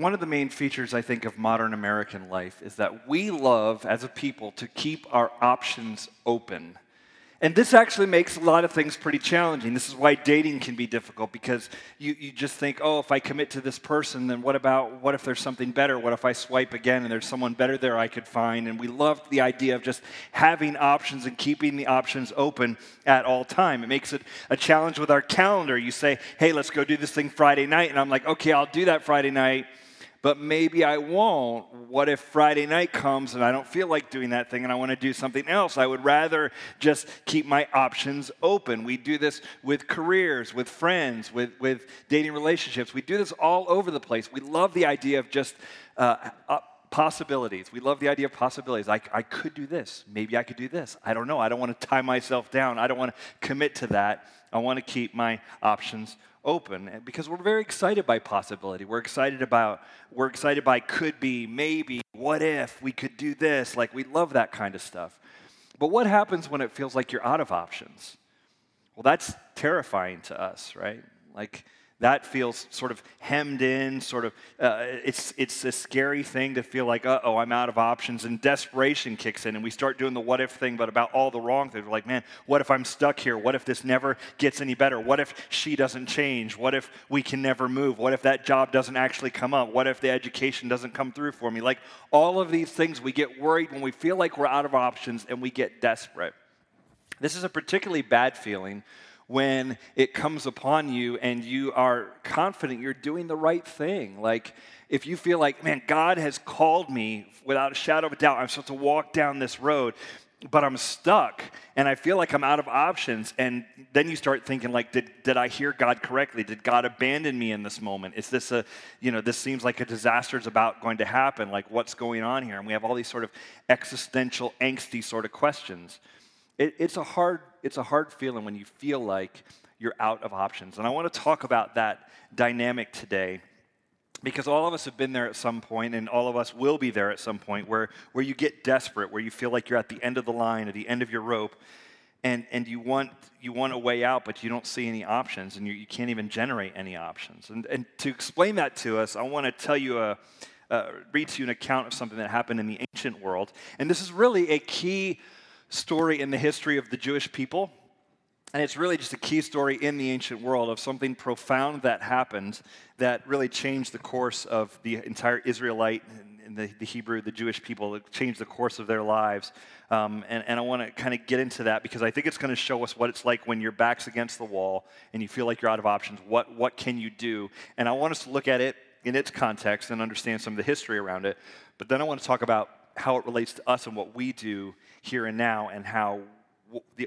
one of the main features, I think, of modern American life is that we love, as a people, to keep our options open. And this actually makes a lot of things pretty challenging. This is why dating can be difficult because you, you just think, oh, if I commit to this person, then what about, what if there's something better? What if I swipe again and there's someone better there I could find? And we love the idea of just having options and keeping the options open at all time. It makes it a challenge with our calendar. You say, hey, let's go do this thing Friday night. And I'm like, okay, I'll do that Friday night but maybe I won't. What if Friday night comes and I don't feel like doing that thing and I want to do something else? I would rather just keep my options open. We do this with careers, with friends, with, with dating relationships. We do this all over the place. We love the idea of just uh, uh, possibilities. We love the idea of possibilities. I, I could do this. Maybe I could do this. I don't know. I don't want to tie myself down. I don't want to commit to that. I want to keep my options open eh, because we're very excited by possibility. We're excited about we're excited by could be, maybe, what if we could do this? Like we love that kind of stuff. But what happens when it feels like you're out of options? Well, that's terrifying to us, right? Like that feels sort of hemmed in, sort of, uh, it's, it's a scary thing to feel like, oh, I'm out of options. And desperation kicks in, and we start doing the what if thing, but about all the wrong things. We're like, man, what if I'm stuck here? What if this never gets any better? What if she doesn't change? What if we can never move? What if that job doesn't actually come up? What if the education doesn't come through for me? Like, all of these things, we get worried when we feel like we're out of options and we get desperate. This is a particularly bad feeling when it comes upon you and you are confident you're doing the right thing. Like, if you feel like, man, God has called me without a shadow of a doubt, I'm supposed to walk down this road, but I'm stuck and I feel like I'm out of options. And then you start thinking, like, did, did I hear God correctly? Did God abandon me in this moment? Is this a, you know, this seems like a disaster is about going to happen. Like, what's going on here? And we have all these sort of existential, angsty sort of questions. It, it's, a hard, it's a hard feeling when you feel like you're out of options. And I want to talk about that dynamic today because all of us have been there at some point and all of us will be there at some point where, where you get desperate where you feel like you're at the end of the line at the end of your rope and, and you, want, you want a way out but you don't see any options and you, you can't even generate any options and, and to explain that to us i want to tell you a, uh, read to you an account of something that happened in the ancient world and this is really a key story in the history of the Jewish people. And it's really just a key story in the ancient world of something profound that happened that really changed the course of the entire Israelite and the, the Hebrew, the Jewish people, it changed the course of their lives. Um, and, and I want to kind of get into that because I think it's going to show us what it's like when your back's against the wall and you feel like you're out of options. What, what can you do? And I want us to look at it in its context and understand some of the history around it. But then I want to talk about how it relates to us and what we do here and now, and how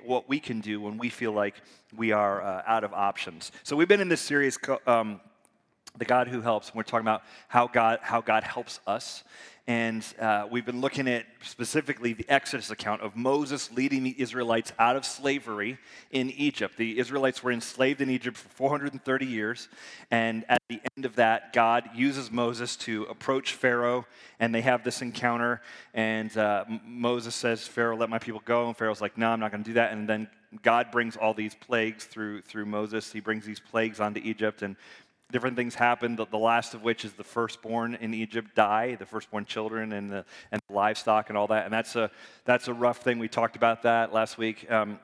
what we can do when we feel like we are uh, out of options. So we've been in this series, um, "The God Who Helps." we're talking about how God how God helps us, and uh, we've been looking at specifically the Exodus account of Moses leading the Israelites out of slavery in Egypt. The Israelites were enslaved in Egypt for 430 years. And at the end of that, God uses Moses to approach Pharaoh, and they have this encounter. And uh, Moses says, Pharaoh, let my people go. And Pharaoh's like, no, I'm not going to do that. And then God brings all these plagues through, through Moses. He brings these plagues onto Egypt, and different things happen, the, last of which is the firstborn in Egypt die, the firstborn children and the, and livestock and all that. And that's a, that's a rough thing. We talked about that last week. Um,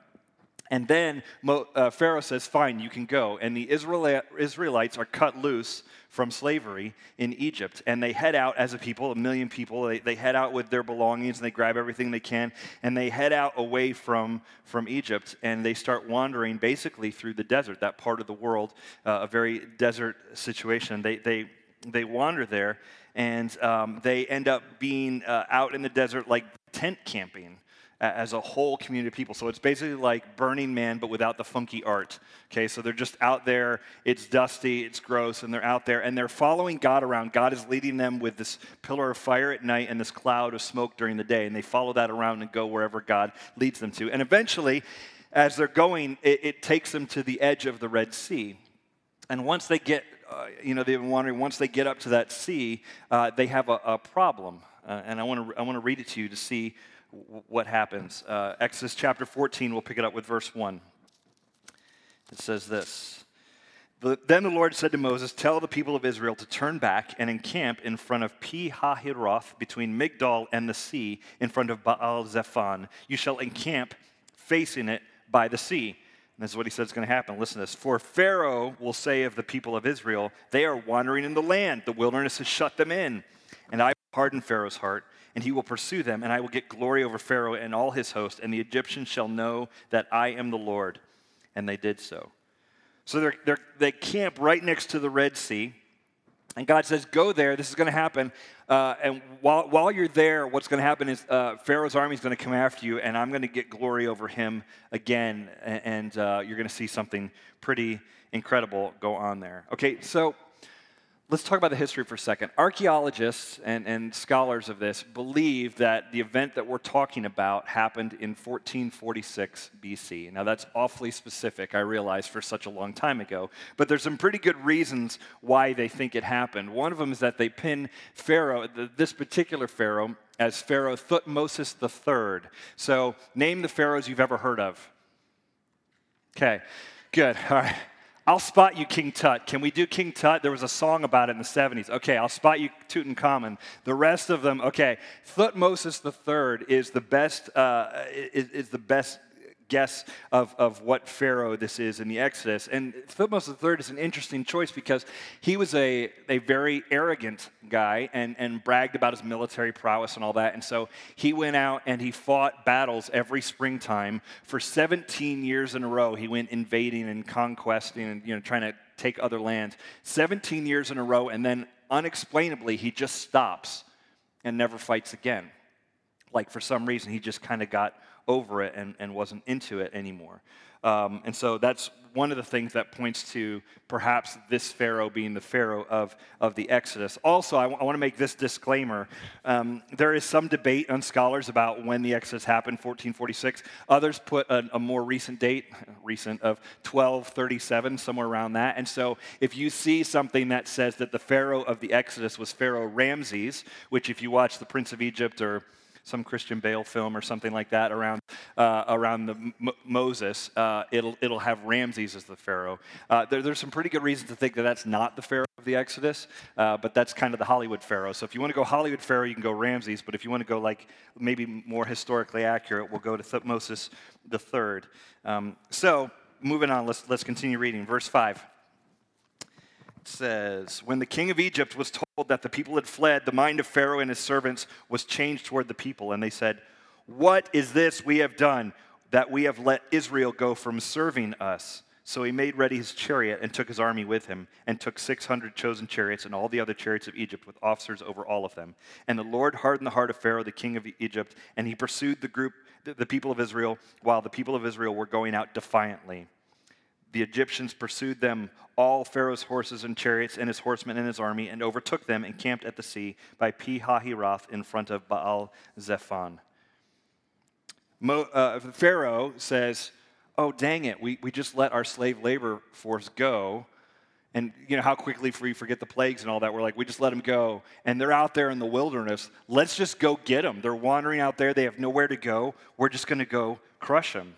and then uh, Pharaoh says, Fine, you can go. And the Israel, Israelites are cut loose from slavery in Egypt. And they head out as a people, a million people. They, they head out with their belongings and they grab everything they can. And they head out away from, from Egypt. And they start wandering basically through the desert, that part of the world, uh, a very desert situation. They, they, they wander there and um, they end up being uh, out in the desert like tent camping as a whole community of people. So it's basically like Burning Man, but without the funky art. Okay, so they're just out there. It's dusty, it's gross, and they're out there and they're following God around. God is leading them with this pillar of fire at night and this cloud of smoke during the day. And they follow that around and go wherever God leads them to. And eventually, as they're going, it, it takes them to the edge of the Red Sea. And once they get, uh, you know, they've been wondering, once they get up to that sea, uh, they have a, a problem. Uh, and I want to I want to read it to you to see what happens. Uh, Exodus chapter 14, we'll pick it up with verse 1. It says this Then the Lord said to Moses, Tell the people of Israel to turn back and encamp in front of Pi Hahiroth, between Migdol and the sea, in front of Baal Zephon. You shall encamp facing it by the sea. And this is what he said is going to happen. Listen to this. For Pharaoh will say of the people of Israel, They are wandering in the land. The wilderness has shut them in. And I will harden Pharaoh's heart, and he will pursue them, and I will get glory over Pharaoh and all his host, and the Egyptians shall know that I am the Lord. And they did so. So they're, they're, they camp right next to the Red Sea. And God says, Go there. This is going to happen. Uh, and while, while you're there, what's going to happen is uh, Pharaoh's army is going to come after you, and I'm going to get glory over him again. And, and uh, you're going to see something pretty incredible go on there. Okay, so Let's talk about the history for a second. Archaeologists and, and scholars of this believe that the event that we're talking about happened in 1446 BC. Now, that's awfully specific, I realize, for such a long time ago, but there's some pretty good reasons why they think it happened. One of them is that they pin Pharaoh, this particular Pharaoh, as Pharaoh Thutmosis III. So, name the pharaohs you've ever heard of. Okay, good. All right. I'll spot you King Tut. Can we do King Tut? There was a song about it in the 70s. Okay, I'll spot you Tutankhamun. The rest of them, okay. Thutmosis III is the best, uh, is, is the best guess of, of what Pharaoh this is in the Exodus. And Thutmose III is an interesting choice because he was a, a very arrogant guy and, and bragged about his military prowess and all that. And so he went out and he fought battles every springtime for 17 years in a row. He went invading and conquesting and you know, trying to take other lands. 17 years in a row, and then unexplainably, he just stops and never fights again. Like for some reason, he just kind of got over it and, and wasn't into it anymore. Um, and so that's one of the things that points to perhaps this Pharaoh being the Pharaoh of, of the Exodus. Also, I, w- I want to make this disclaimer. Um, there is some debate on scholars about when the Exodus happened, 1446. Others put a, a, more recent date, recent, of 1237, somewhere around that. And so if you see something that says that the Pharaoh of the Exodus was Pharaoh Ramses, which if you watch The Prince of Egypt or some Christian Bale film or something like that around, uh, around the M- Moses, uh, it'll, it'll have Ramses as the Pharaoh. Uh, there, there's some pretty good reasons to think that that's not the Pharaoh of the Exodus, uh, but that's kind of the Hollywood Pharaoh. So if you want to go Hollywood Pharaoh, you can go Ramses, but if you want to go like maybe more historically accurate, we'll go to Thutmosis the third. Um, so moving on, let's, let's continue reading. Verse 5 says, When the king of Egypt was told that the people had fled, the mind of Pharaoh and his servants was changed toward the people. And they said, What is this we have done that we have let Israel go from serving us? So he made ready his chariot and took his army with him, and took 600 chosen chariots and all the other chariots of Egypt with officers over all of them. And the Lord hardened the heart of Pharaoh, the king of Egypt, and he pursued the group, the people of Israel, while the people of Israel were going out defiantly the Egyptians pursued them, all Pharaoh's horses and chariots, and his horsemen and his army, and overtook them and camped at the sea by Pi Hahiroth in front of Baal Zephon. Mo, uh, Pharaoh says, Oh, dang it, we, we just let our slave labor force go. And you know how quickly we forget the plagues and all that. We're like, we just let them go. And they're out there in the wilderness. Let's just go get them. They're wandering out there. They have nowhere to go. We're just going to go crush them.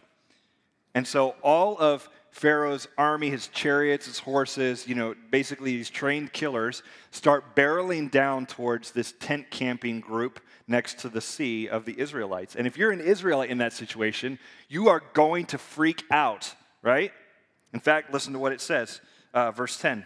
And so all of Pharaoh's army, his chariots, his horses, you know, basically these trained killers, start barreling down towards this tent camping group next to the sea of the Israelites. And if you're an Israelite in that situation, you are going to freak out, right? In fact, listen to what it says, uh, verse 10.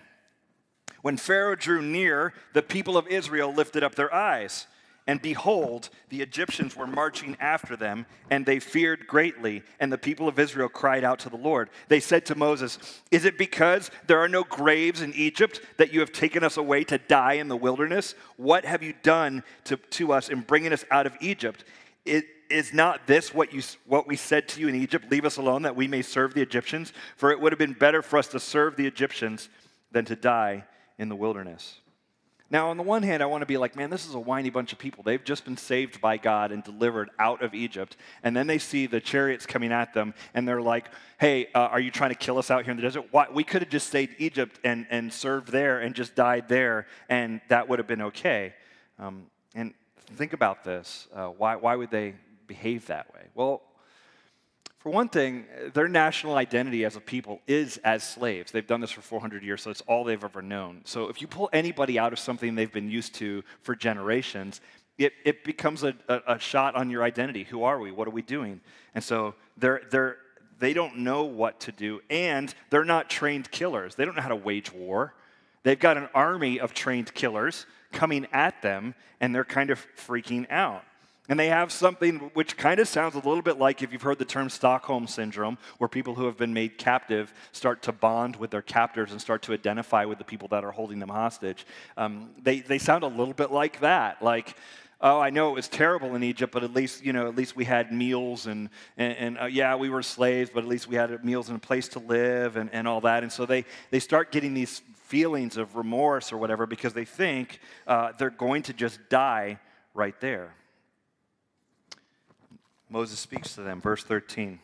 When Pharaoh drew near, the people of Israel lifted up their eyes and behold, the Egyptians were marching after them, and they feared greatly. And the people of Israel cried out to the Lord. They said to Moses, Is it because there are no graves in Egypt that you have taken us away to die in the wilderness? What have you done to, to us in bringing us out of Egypt? It, is not this what, you, what we said to you in Egypt? Leave us alone that we may serve the Egyptians? For it would have been better for us to serve the Egyptians than to die in the wilderness. Now, on the one hand, I want to be like, man, this is a whiny bunch of people. They've just been saved by God and delivered out of Egypt. And then they see the chariots coming at them, and they're like, hey, uh, are you trying to kill us out here in the desert? Why? We could have just stayed Egypt and, and served there and just died there, and that would have been okay. Um, and think about this. Uh, why, why would they behave that way? Well, For one thing, their national identity as a people is as slaves. They've done this for 400 years, so it's all they've ever known. So if you pull anybody out of something they've been used to for generations, it, it becomes a, a, a shot on your identity. Who are we? What are we doing? And so they're, they're, they don't know what to do, and they're not trained killers. They don't know how to wage war. They've got an army of trained killers coming at them, and they're kind of freaking out. And they have something which kind of sounds a little bit like if you've heard the term Stockholm Syndrome, where people who have been made captive start to bond with their captors and start to identify with the people that are holding them hostage. Um, they, they sound a little bit like that. Like, oh, I know it was terrible in Egypt, but at least, you know, at least we had meals and, and, and uh, yeah, we were slaves, but at least we had meals and a place to live and, and all that. And so they, they start getting these feelings of remorse or whatever because they think uh, they're going to just die right there. Moses speaks to them, verse 13.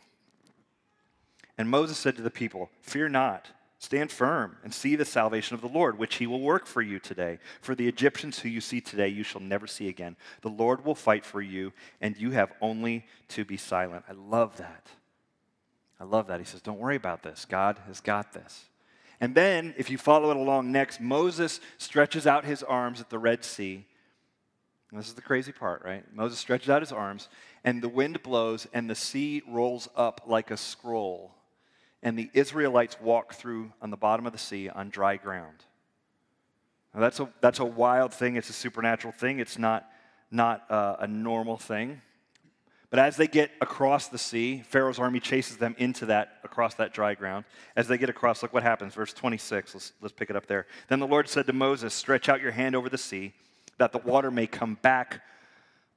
And Moses said to the people, Fear not, stand firm, and see the salvation of the Lord, which he will work for you today. For the Egyptians who you see today, you shall never see again. The Lord will fight for you, and you have only to be silent. I love that. I love that. He says, Don't worry about this. God has got this. And then, if you follow it along next, Moses stretches out his arms at the Red Sea. And this is the crazy part, right? Moses stretches out his arms, and the wind blows, and the sea rolls up like a scroll. And the Israelites walk through on the bottom of the sea on dry ground. Now, that's a, that's a wild thing. It's a supernatural thing. It's not, not uh, a normal thing. But as they get across the sea, Pharaoh's army chases them into that, across that dry ground. As they get across, look what happens. Verse 26, let's, let's pick it up there. Then the Lord said to Moses, Stretch out your hand over the sea, that the water may come back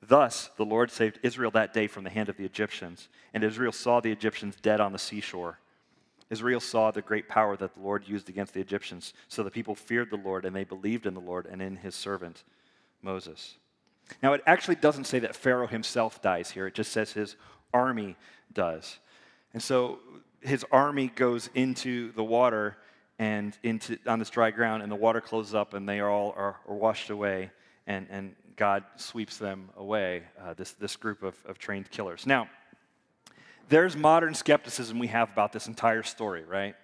Thus, the Lord saved Israel that day from the hand of the Egyptians, and Israel saw the Egyptians dead on the seashore. Israel saw the great power that the Lord used against the Egyptians, so the people feared the Lord, and they believed in the Lord and in his servant Moses. Now, it actually doesn't say that Pharaoh himself dies here, it just says his army does. And so his army goes into the water and into on this dry ground, and the water closes up, and they all are, are washed away, and, and God sweeps them away, uh, this, this group of, of trained killers. Now, there's modern skepticism we have about this entire story, right?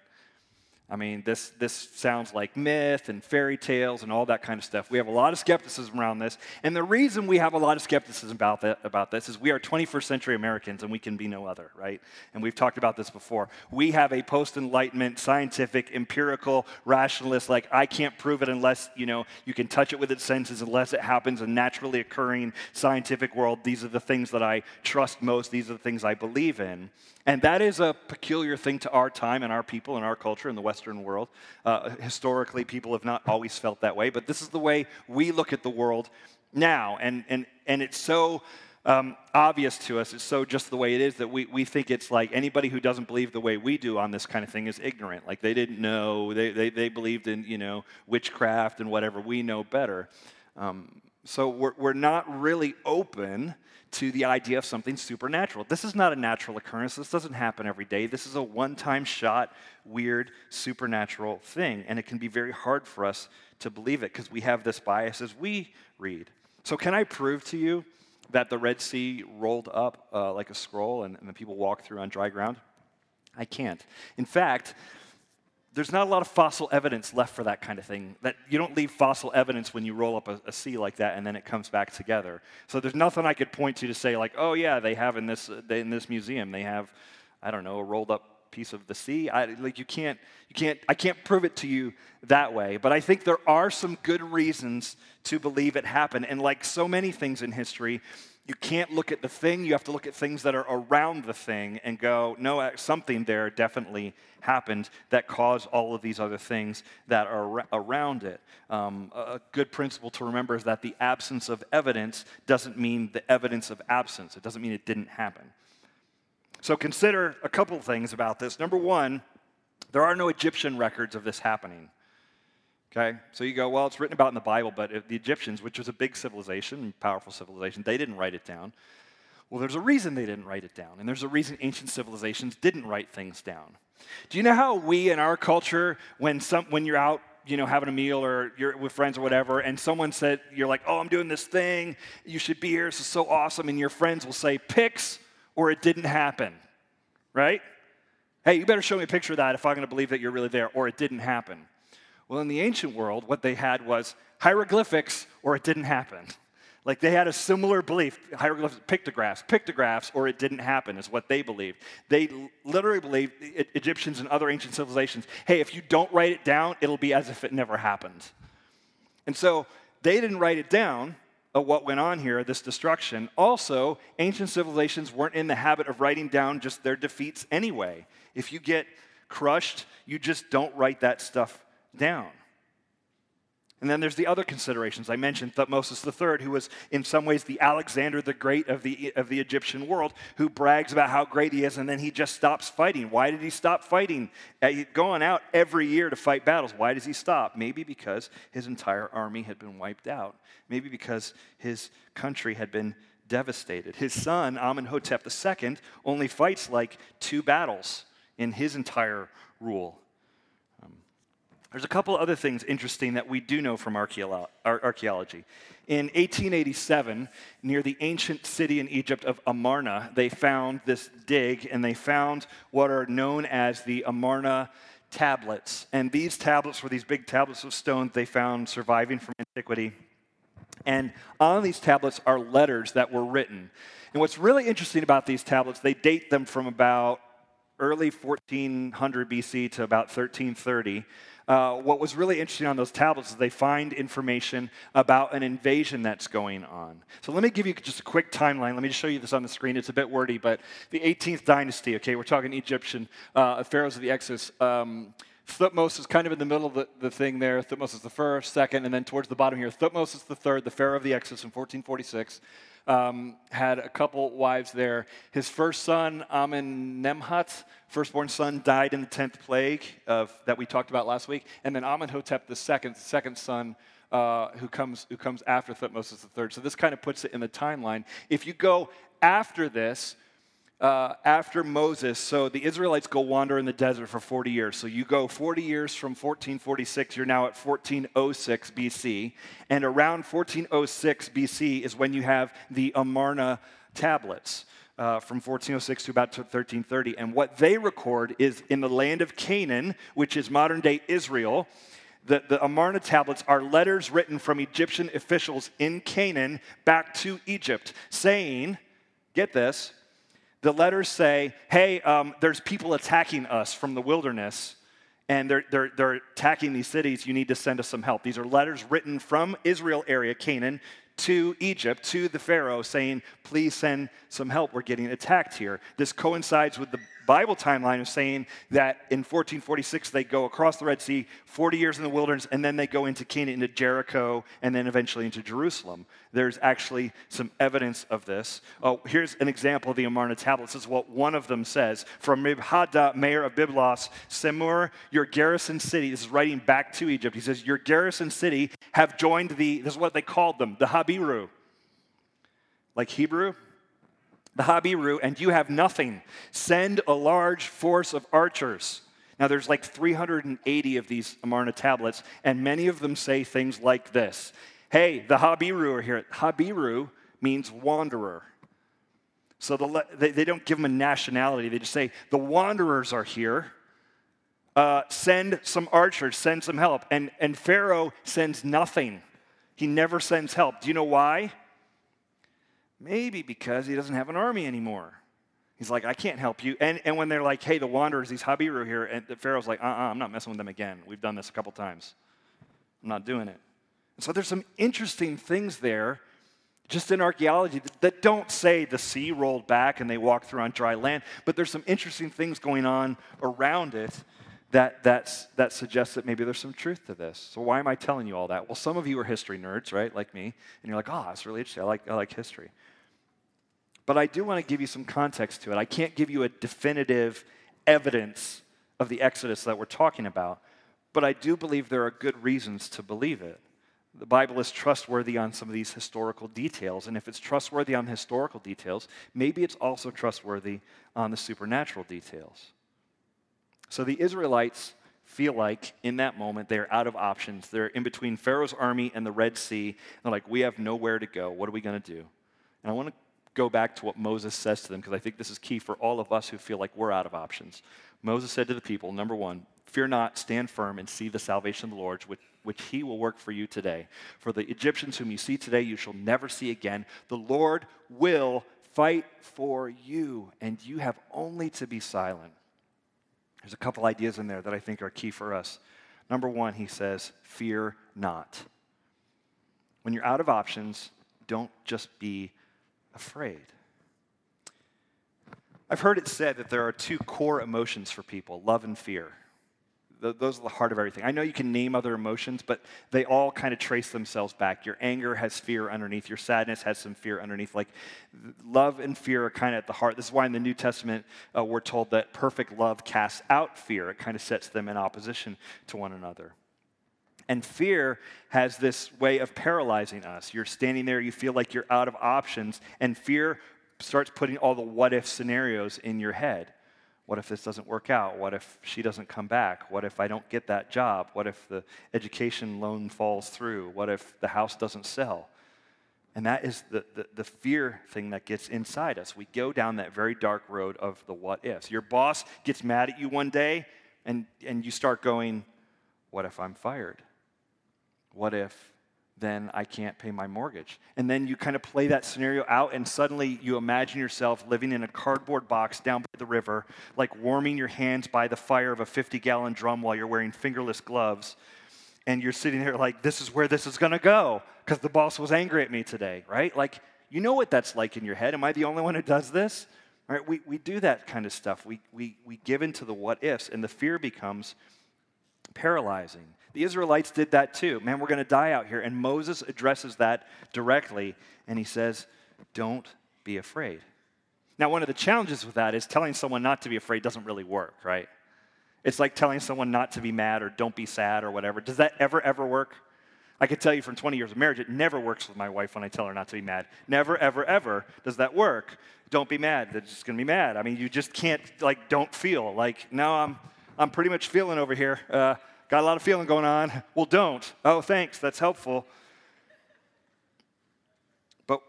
I mean, this, this sounds like myth and fairy tales and all that kind of stuff. We have a lot of skepticism around this. And the reason we have a lot of skepticism about, that, about this is we are 21st century Americans and we can be no other, right? And we've talked about this before. We have a post Enlightenment, scientific, empirical, rationalist, like, I can't prove it unless, you know, you can touch it with its senses, unless it happens in naturally occurring scientific world. These are the things that I trust most. These are the things I believe in. And that is a peculiar thing to our time and our people and our culture in the Western world. Uh, historically, people have not always felt that way, but this is the way we look at the world now. And, and, and it's so um, obvious to us, it's so just the way it is that we, we think it's like anybody who doesn't believe the way we do on this kind of thing is ignorant. Like they didn't know, they, they, they believed in, you know, witchcraft and whatever. We know better. Um, so we're, we're not really open to the idea of something supernatural. This is not a natural occurrence. This doesn't happen every day. This is a one time shot, weird, supernatural thing. And it can be very hard for us to believe it because we have this bias as we read. So, can I prove to you that the Red Sea rolled up uh, like a scroll and, and the people walked through on dry ground? I can't. In fact, there's not a lot of fossil evidence left for that kind of thing. That you don't leave fossil evidence when you roll up a, a, sea like that and then it comes back together. So there's nothing I could point to to say like, oh yeah, they have in this uh, in this museum they have, I don't know, a rolled up piece of the sea. I, like you can't you can't I can't prove it to you that way. But I think there are some good reasons to believe it happened. And like so many things in history, you can't look at the thing, you have to look at things that are around the thing and go, no, uh, something there definitely happened that caused all of these other things that are around it. Um, a good principle to remember is that the absence of evidence doesn't mean the evidence of absence, it doesn't mean it didn't happen. So consider a couple things about this. Number one, there are no Egyptian records of this happening. Okay? So you go, well, it's written about in the Bible, but the Egyptians, which was a big civilization, powerful civilization, they didn't write it down. Well, there's a reason they didn't write it down, and there's a reason ancient civilizations didn't write things down. Do you know how we in our culture, when, some, when you're out you know, having a meal or you're with friends or whatever, and someone said, you're like, oh, I'm doing this thing, you should be here, this is so awesome, and your friends will say, pics or it didn't happen, right? Hey, you better show me a picture of that if I'm going to believe that you're really there, or it didn't happen. Well, in the ancient world, what they had was hieroglyphics or it didn't happen. Like they had a similar belief, hieroglyphs, pictographs, pictographs, or it didn't happen, is what they believed. They literally believed, Egyptians and other ancient civilizations, hey, if you don't write it down, it'll be as if it never happened. And so they didn't write it down of what went on here, this destruction. Also, ancient civilizations weren't in the habit of writing down just their defeats anyway. If you get crushed, you just don't write that stuff down. And then there's the other considerations. I mentioned Thutmosis III, who was in some ways the Alexander the Great of the, of the Egyptian world, who brags about how great he is, and then he just stops fighting. Why did he stop fighting? Uh, going out every year to fight battles. Why does he stop? Maybe because his entire army had been wiped out. Maybe because his country had been devastated. His son, Amenhotep II, only fights like two battles in his entire rule. There's a couple other things interesting that we do know from archaeology. In 1887, near the ancient city in Egypt of Amarna, they found this dig and they found what are known as the Amarna tablets. And these tablets were these big tablets of stone they found surviving from antiquity. And on these tablets are letters that were written. And what's really interesting about these tablets, they date them from about early 1400 BC to about 1330. Uh, what was really interesting on those tablets is they find information about an invasion that's going on. So let me give you just a quick timeline. Let me just show you this on the screen. It's a bit wordy, but the 18th dynasty, okay, we're talking Egyptian uh, pharaohs of the Exodus. Um, Thutmose is kind of in the middle of the, the thing there. Thutmose is the first, second, and then towards the bottom here, Thutmose is the third, the pharaoh of the Exodus in 1446 um, had a couple wives there. His first son, Amenemhat, firstborn son, died in the 10th plague of, that we talked about last week. And then Amenhotep the second, second son, uh, who, comes, who comes after Thutmose III. So this kind of puts it in the timeline. If you go after this, uh, after Moses, so the Israelites go wander in the desert for 40 years. So you go 40 years from 1446, you're now at 1406 BC. And around 1406 BC is when you have the Amarna tablets. Uh, from 1406 to about 1330. And what they record is in the land of Canaan, which is modern day Israel, the, the Amarna tablets are letters written from Egyptian officials in Canaan back to Egypt saying, get this, the letters say, hey, um, there's people attacking us from the wilderness, and they're, they're, they're attacking these cities. You need to send us some help. These are letters written from Israel area, Canaan, to Egypt, to the Pharaoh, saying, please send some help. We're getting attacked here. This coincides with the Bible timeline of saying that in 1446 they go across the Red Sea, 40 years in the wilderness, and then they go into Canaan, into Jericho, and then eventually into Jerusalem. There's actually some evidence of this. Oh, here's an example of the Amarna tablets. This is what one of them says From Mibhada, mayor of Byblos, Semur, your garrison city, this is writing back to Egypt. He says, Your garrison city have joined the, this is what they called them, the Habiru. Like Hebrew, the Habiru, and you have nothing. Send a large force of archers. Now, there's like 380 of these Amarna tablets, and many of them say things like this Hey, the Habiru are here. Habiru means wanderer. So the, they, they, don't give them a nationality, they just say, The wanderers are here. Uh, send some archers, send some help. And, and Pharaoh sends nothing. He never sends help. Do you know why? Maybe because he doesn't have an army anymore. He's like, I can't help you. And, and when they're like, hey, the wanderers, these Habiru here, and the Pharaoh's like, uh uh-uh, uh, i am not messing with them again. We've done this a couple times. I'm not doing it. And so there's some interesting things there just in archaeology that don't say the sea rolled back and they walked through on dry land, but there's some interesting things going on around it that, that's, that suggests that maybe there's some truth to this. So why am I telling you all that? Well, some of you are history nerds, right, like me, and you're like, oh, that's really interesting. I like, I like history. But I do want to give you some context to it. I can't give you a definitive evidence of the Exodus that we're talking about. but I do believe there are good reasons to believe it. The Bible is trustworthy on some of these historical details, and if it's trustworthy on historical details, maybe it's also trustworthy on the supernatural details. So the Israelites feel like in that moment they're out of options. They're in between Pharaoh's army and the Red Sea. They're like, we have nowhere to go. What are we going to do? And I want to go back to what Moses says to them because I think this is key for all of us who feel like we're out of options. Moses said to the people, number one, fear not, stand firm, and see the salvation of the Lord, which, which he will work for you today. For the Egyptians whom you see today, you shall never see again. The Lord will fight for you, and you have only to be silent. There's a couple ideas in there that I think are key for us. Number one, he says, fear not. When you're out of options, don't just be afraid. I've heard it said that there are two core emotions for people love and fear. Those are the heart of everything. I know you can name other emotions, but they all kind of trace themselves back. Your anger has fear underneath, your sadness has some fear underneath. Like love and fear are kind of at the heart. This is why in the New Testament uh, we're told that perfect love casts out fear, it kind of sets them in opposition to one another. And fear has this way of paralyzing us. You're standing there, you feel like you're out of options, and fear starts putting all the what if scenarios in your head. What if this doesn't work out? What if she doesn't come back? What if I don't get that job? What if the education loan falls through? What if the house doesn't sell? And that is the, the, the, fear thing that gets inside us. We go down that very dark road of the what ifs. Your boss gets mad at you one day, and, and you start going, What if I'm fired? What if then I can't pay my mortgage? And then you kind of play that scenario out, and suddenly you imagine yourself living in a cardboard box down by the river, like warming your hands by the fire of a 50 gallon drum while you're wearing fingerless gloves. And you're sitting there like, this is where this is gonna go, because the boss was angry at me today, right? Like, you know what that's like in your head. Am I the only one who does this? Right? We, we do that kind of stuff. We, we, we give into the what ifs, and the fear becomes paralyzing. The Israelites did that too. Man, we're going to die out here. And Moses addresses that directly, and he says, Don't be afraid. Now, one of the challenges with that is telling someone not to be afraid doesn't really work, right? It's like telling someone not to be mad or don't be sad or whatever. Does that ever, ever work? I can tell you from 20 years of marriage, it never works with my wife when I tell her not to be mad. Never, ever, ever does that work. Don't be mad. They're just going to be mad. I mean, you just can't, like, don't feel. Like, no, I'm, I'm pretty much feeling over here. Uh, Got a lot of feeling going on. Well, don't. Oh, thanks. That's helpful. But,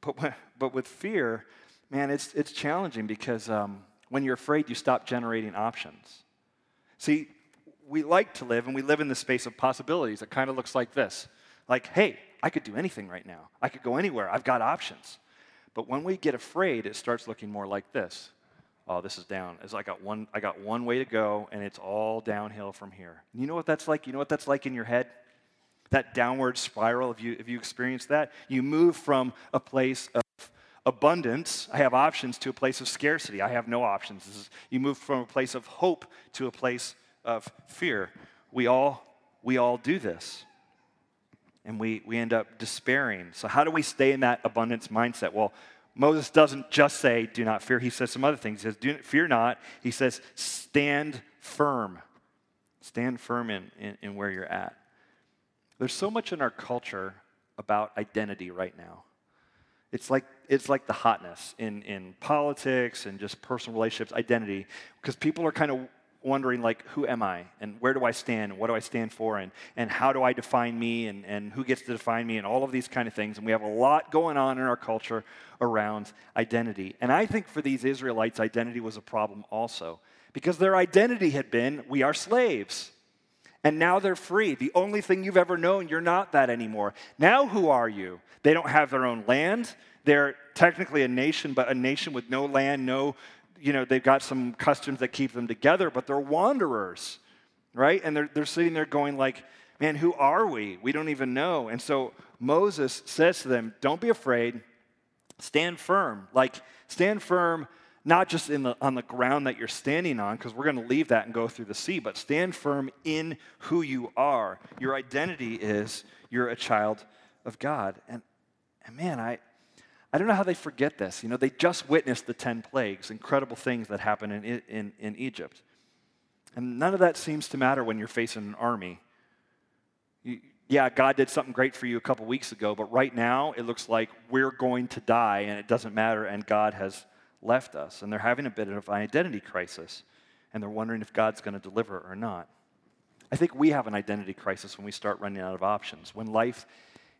but, but with fear, man, it's, it's challenging because um, when you're afraid, you stop generating options. See, we like to live and we live in the space of possibilities. It kind of looks like this like, hey, I could do anything right now, I could go anywhere, I've got options. But when we get afraid, it starts looking more like this oh, this is down. It's I got one, I got one way to go, and it's all downhill from here. You know what that's like? You know what that's like in your head? That downward spiral. If you if you experience that, you move from a place of abundance, I have options, to a place of scarcity. I have no options. Is, you move from a place of hope to a place of fear. We all we all do this. And we, we end up despairing. So, how do we stay in that abundance mindset? Well, Moses doesn't just say, do not fear. He says some other things. He says, do, fear not. He says, stand firm. Stand firm in, in, in where you're at. There's so much in our culture about identity right now. It's like, it's like the hotness in, in politics and just personal relationships, identity, because people are kind of wondering like who am i? And where do i stand? And what do i stand for? And, and how do i define me? And, and who gets to define me? And all of these kind of things. And we have a lot going on in our culture around identity. And i think for these israelites identity was a problem also. Because their identity had been we are slaves. And now they're free. The only thing you've ever known you're not that anymore. Now who are you? They don't have their own land. They're technically a nation but a nation with no land no you know, they've got some customs that keep them together, but they're wanderers, right? And they're, they're sitting there going like, man, who are we? We don't even know. And so Moses says to them, don't be afraid, stand firm. Like, stand firm not just in the, on the ground that you're standing on, because we're going to leave that and go through the sea, but stand firm in who you are. Your identity is you're a child of God. And, and man, I, I don't know how they forget this. You know, they just witnessed the 10 plagues, incredible things that happened in, in, in Egypt. And none of that seems to matter when you're facing an army. You, yeah, God did something great for you a couple weeks ago, but right now it looks like we're going to die and it doesn't matter, and God has left us. And they're having a bit of an identity crisis, and they're wondering if God's going to deliver or not. I think we have an identity crisis when we start running out of options, when life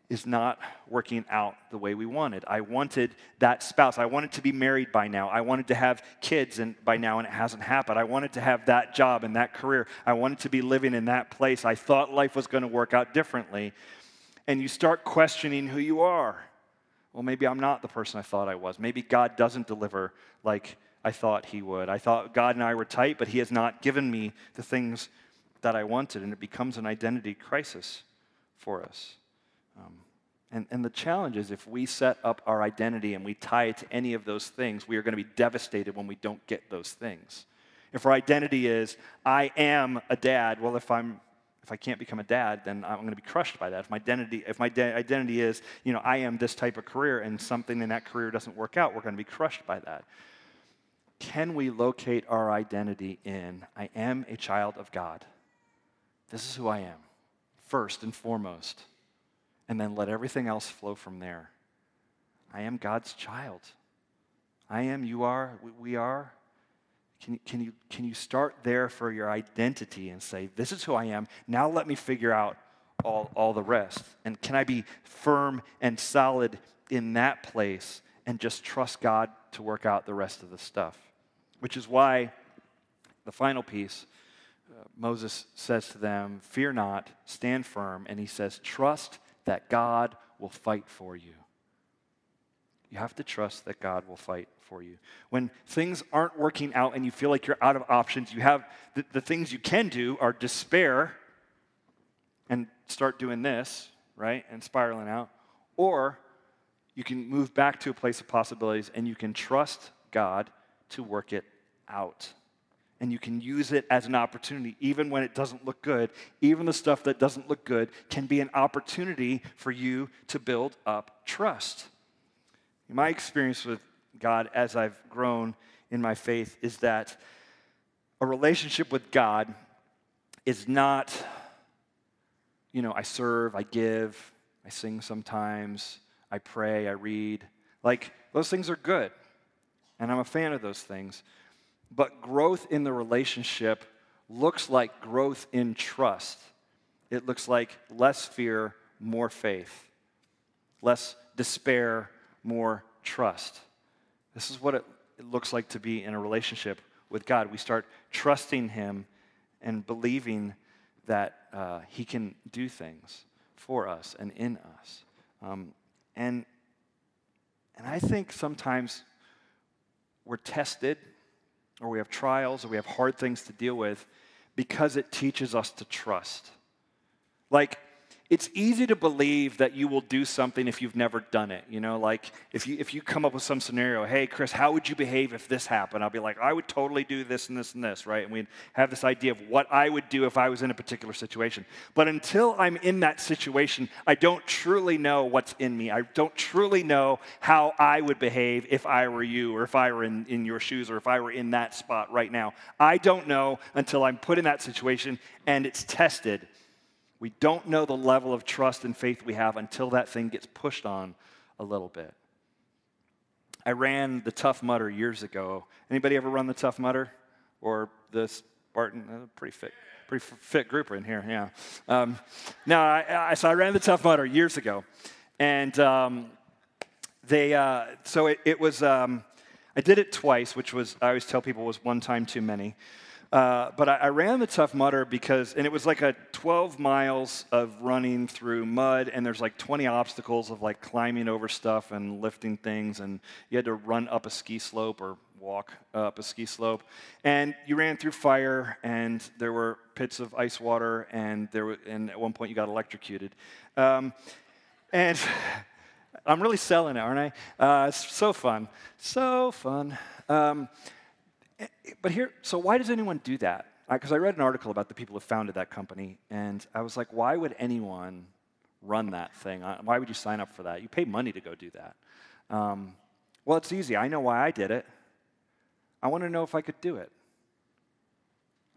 is not working out the way we wanted. I wanted that spouse. I wanted to be married by now. I wanted to have kids and by now and it hasn't happened. I wanted to have that job and that career. I wanted to be living in that place. I thought life was going to work out differently. And you start questioning who you are. Well, maybe I'm not the person I thought I was. Maybe God doesn't deliver like I thought he would. I thought God and I were tight, but he has not given me the things that I wanted and it becomes an identity crisis for us. Um, and, and the challenge is if we set up our identity and we tie it to any of those things, we are going to be devastated when we don't get those things. If our identity is, I am a dad, well, if I'm if I can't become a dad, then I'm going to be crushed by that. If my identity, if my de- identity is, you know, I am this type of career and something in that career doesn't work out, we're going to be crushed by that. Can we locate our identity in, I am a child of God? This is who I am, first and foremost and then let everything else flow from there. I am God's child. I am, you are, we are. Can, can, you, can you start there for your identity and say, This is who I am. Now let me figure out all, all the rest. And can I be firm and solid in that place and just trust God to work out the rest of the stuff? Which is why the final piece, uh, Moses says to them, Fear not, stand firm. And he says, Trust that God will fight for you. You have to trust that God will fight for you. When things aren't working out and you feel like you're out of options, you have the, the things you can do are despair and start doing this, right? And spiraling out. Or you can move back to a place of possibilities and you can trust God to work it out and you can use it as an opportunity, even when it doesn't look good. Even the stuff that doesn't look good can be an opportunity for you to build up trust. My experience with God as I've grown in my faith is that a relationship with God is not, you know, I serve, I give, I sing sometimes, I pray, I read. Like, those things are good. And I'm a fan of those things. But growth in the relationship looks like growth in trust. It looks like less fear, more faith, less despair, more trust. This is what it, looks like to be in a relationship with God. We start trusting Him and believing that uh, He can do things for us and in us. Um, and, and I think sometimes we're tested or we have trials, or we have hard things to deal with because it teaches us to trust. Like, it's easy to believe that you will do something if you've never done it. You know, like if you, if you come up with some scenario, hey, Chris, how would you behave if this happened? I'll be like, I would totally do this and this and this, right? And we'd have this idea of what I would do if I was in a particular situation. But until I'm in that situation, I don't truly know what's in me. I don't truly know how I would behave if I were you or if I were in, in your shoes or if I were in that spot right now. I don't know until I'm put in that situation and it's tested we don't know the level of trust and faith we have until that thing gets pushed on a little bit. I ran the Tough Mudder years ago. Anybody ever run the Tough Mudder or the Spartan? Uh, pretty fit, pretty fit group in here. Yeah. Um, no, I, I, so I ran the Tough Mudder years ago, and um, they. Uh, so it, it was. Um, I did it twice, which was I always tell people was one time too many. Uh, but I, I, ran the Tough Mudder because, and it was like a 12 miles of running through mud, and there's like 20 obstacles of like climbing over stuff and lifting things, and you had to run up a ski slope or walk up a ski slope. And you ran through fire, and there were pits of ice water, and there were, and at one point you got electrocuted. Um, and I'm really selling it, aren't I? Uh, it's so fun, so fun. Um, but here, so why does anyone do that? Because I, I read an article about the people who founded that company, and I was like, why would anyone run that thing? Why would you sign up for that? You pay money to go do that. Um, well, it's easy. I know why I did it. I want to know if I could do it.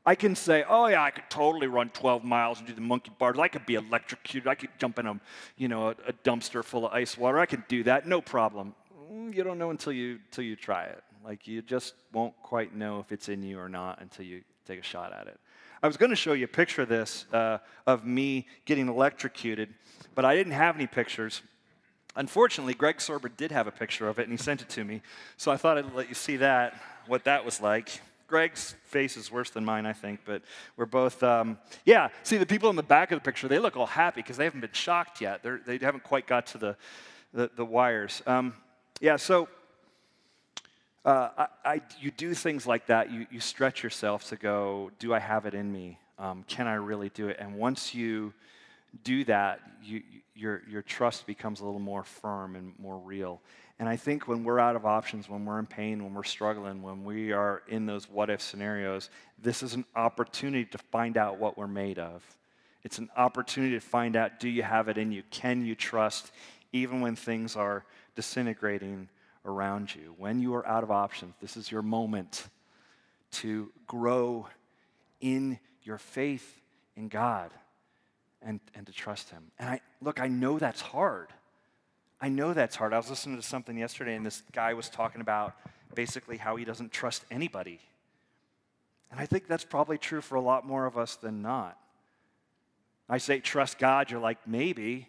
I can say, oh yeah, I could totally run 12 miles and do the monkey bars. I could be electrocuted. I could jump in a, you know, a, a dumpster full of ice water. I could do that, no problem. Mm, you don't know until you, until you try it. Like you just won't quite know if it's in you or not until you take a shot at it. I was going to show you a picture of this, uh, of me getting electrocuted, but I didn't have any pictures. Unfortunately, Greg Sorber did have a picture of it, and he sent it to me. So I thought I'd let you see that, what that was like. Greg's face is worse than mine, I think, but we're both, um, yeah. See, the people in the back of the picture, they look all happy because they haven't been shocked yet. They're, they have not quite got to the, the, the wires. Um, yeah, so uh, I, I, you do things like that. You, you stretch yourself to go, do I have it in me? Um, can I really do it? And once you do that, you, your, your trust becomes a little more firm and more real. And I think when we're out of options, when we're in pain, when we're struggling, when we are in those what if scenarios, this is an opportunity to find out what we're made of. It's an opportunity to find out do you have it in you? Can you trust even when things are disintegrating around you? When you are out of options, this is your moment to grow in your faith in God and, and to trust Him. And I look, I know that's hard. I know that's hard. I was listening to something yesterday, and this guy was talking about basically how he doesn't trust anybody. And I think that's probably true for a lot more of us than not. I say trust God, you're like, maybe.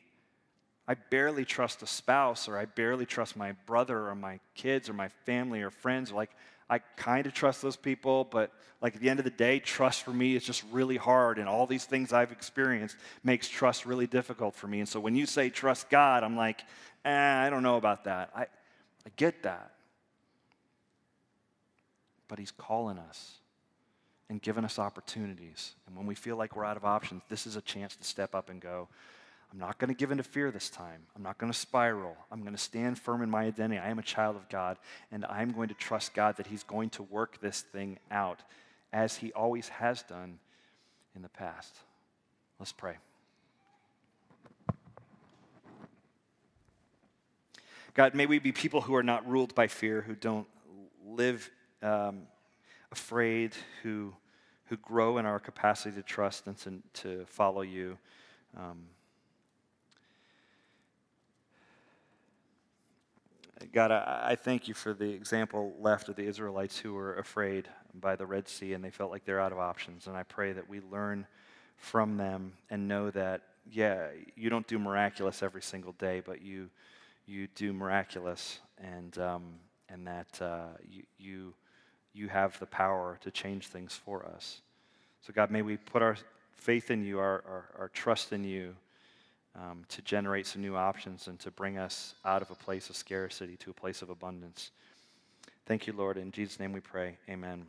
I barely trust a spouse, or I barely trust my brother, or my kids, or my family, or friends. Like, I kind of trust those people, but like at the end of the day, trust for me is just really hard. And all these things I've experienced makes trust really difficult for me. And so when you say trust God, I'm like, eh, I don't know about that. I, I get that. But He's calling us and giving us opportunities. And when we feel like we're out of options, this is a chance to step up and go, I'm not going to give in to fear this time. I'm not going to spiral. I'm going to stand firm in my identity. I am a child of God, and I'm going to trust God that He's going to work this thing out as He always has done in the past. Let's pray. God, may we be people who are not ruled by fear, who don't live um, afraid, who, who grow in our capacity to trust and to, to follow you. Um, God, I, thank you for the example left of the Israelites who were afraid by the Red Sea and they felt like they're out of options. And I pray that we learn from them and know that, yeah, you don't do miraculous every single day, but you you do miraculous, and, um, and that uh, you, you, you have the power to change things for us. So, God, may we put our faith in you, our, our, our trust in you, um, to generate some new options and to bring us out of a place of scarcity to a place of abundance. Thank you, Lord. In Jesus' name we pray. Amen.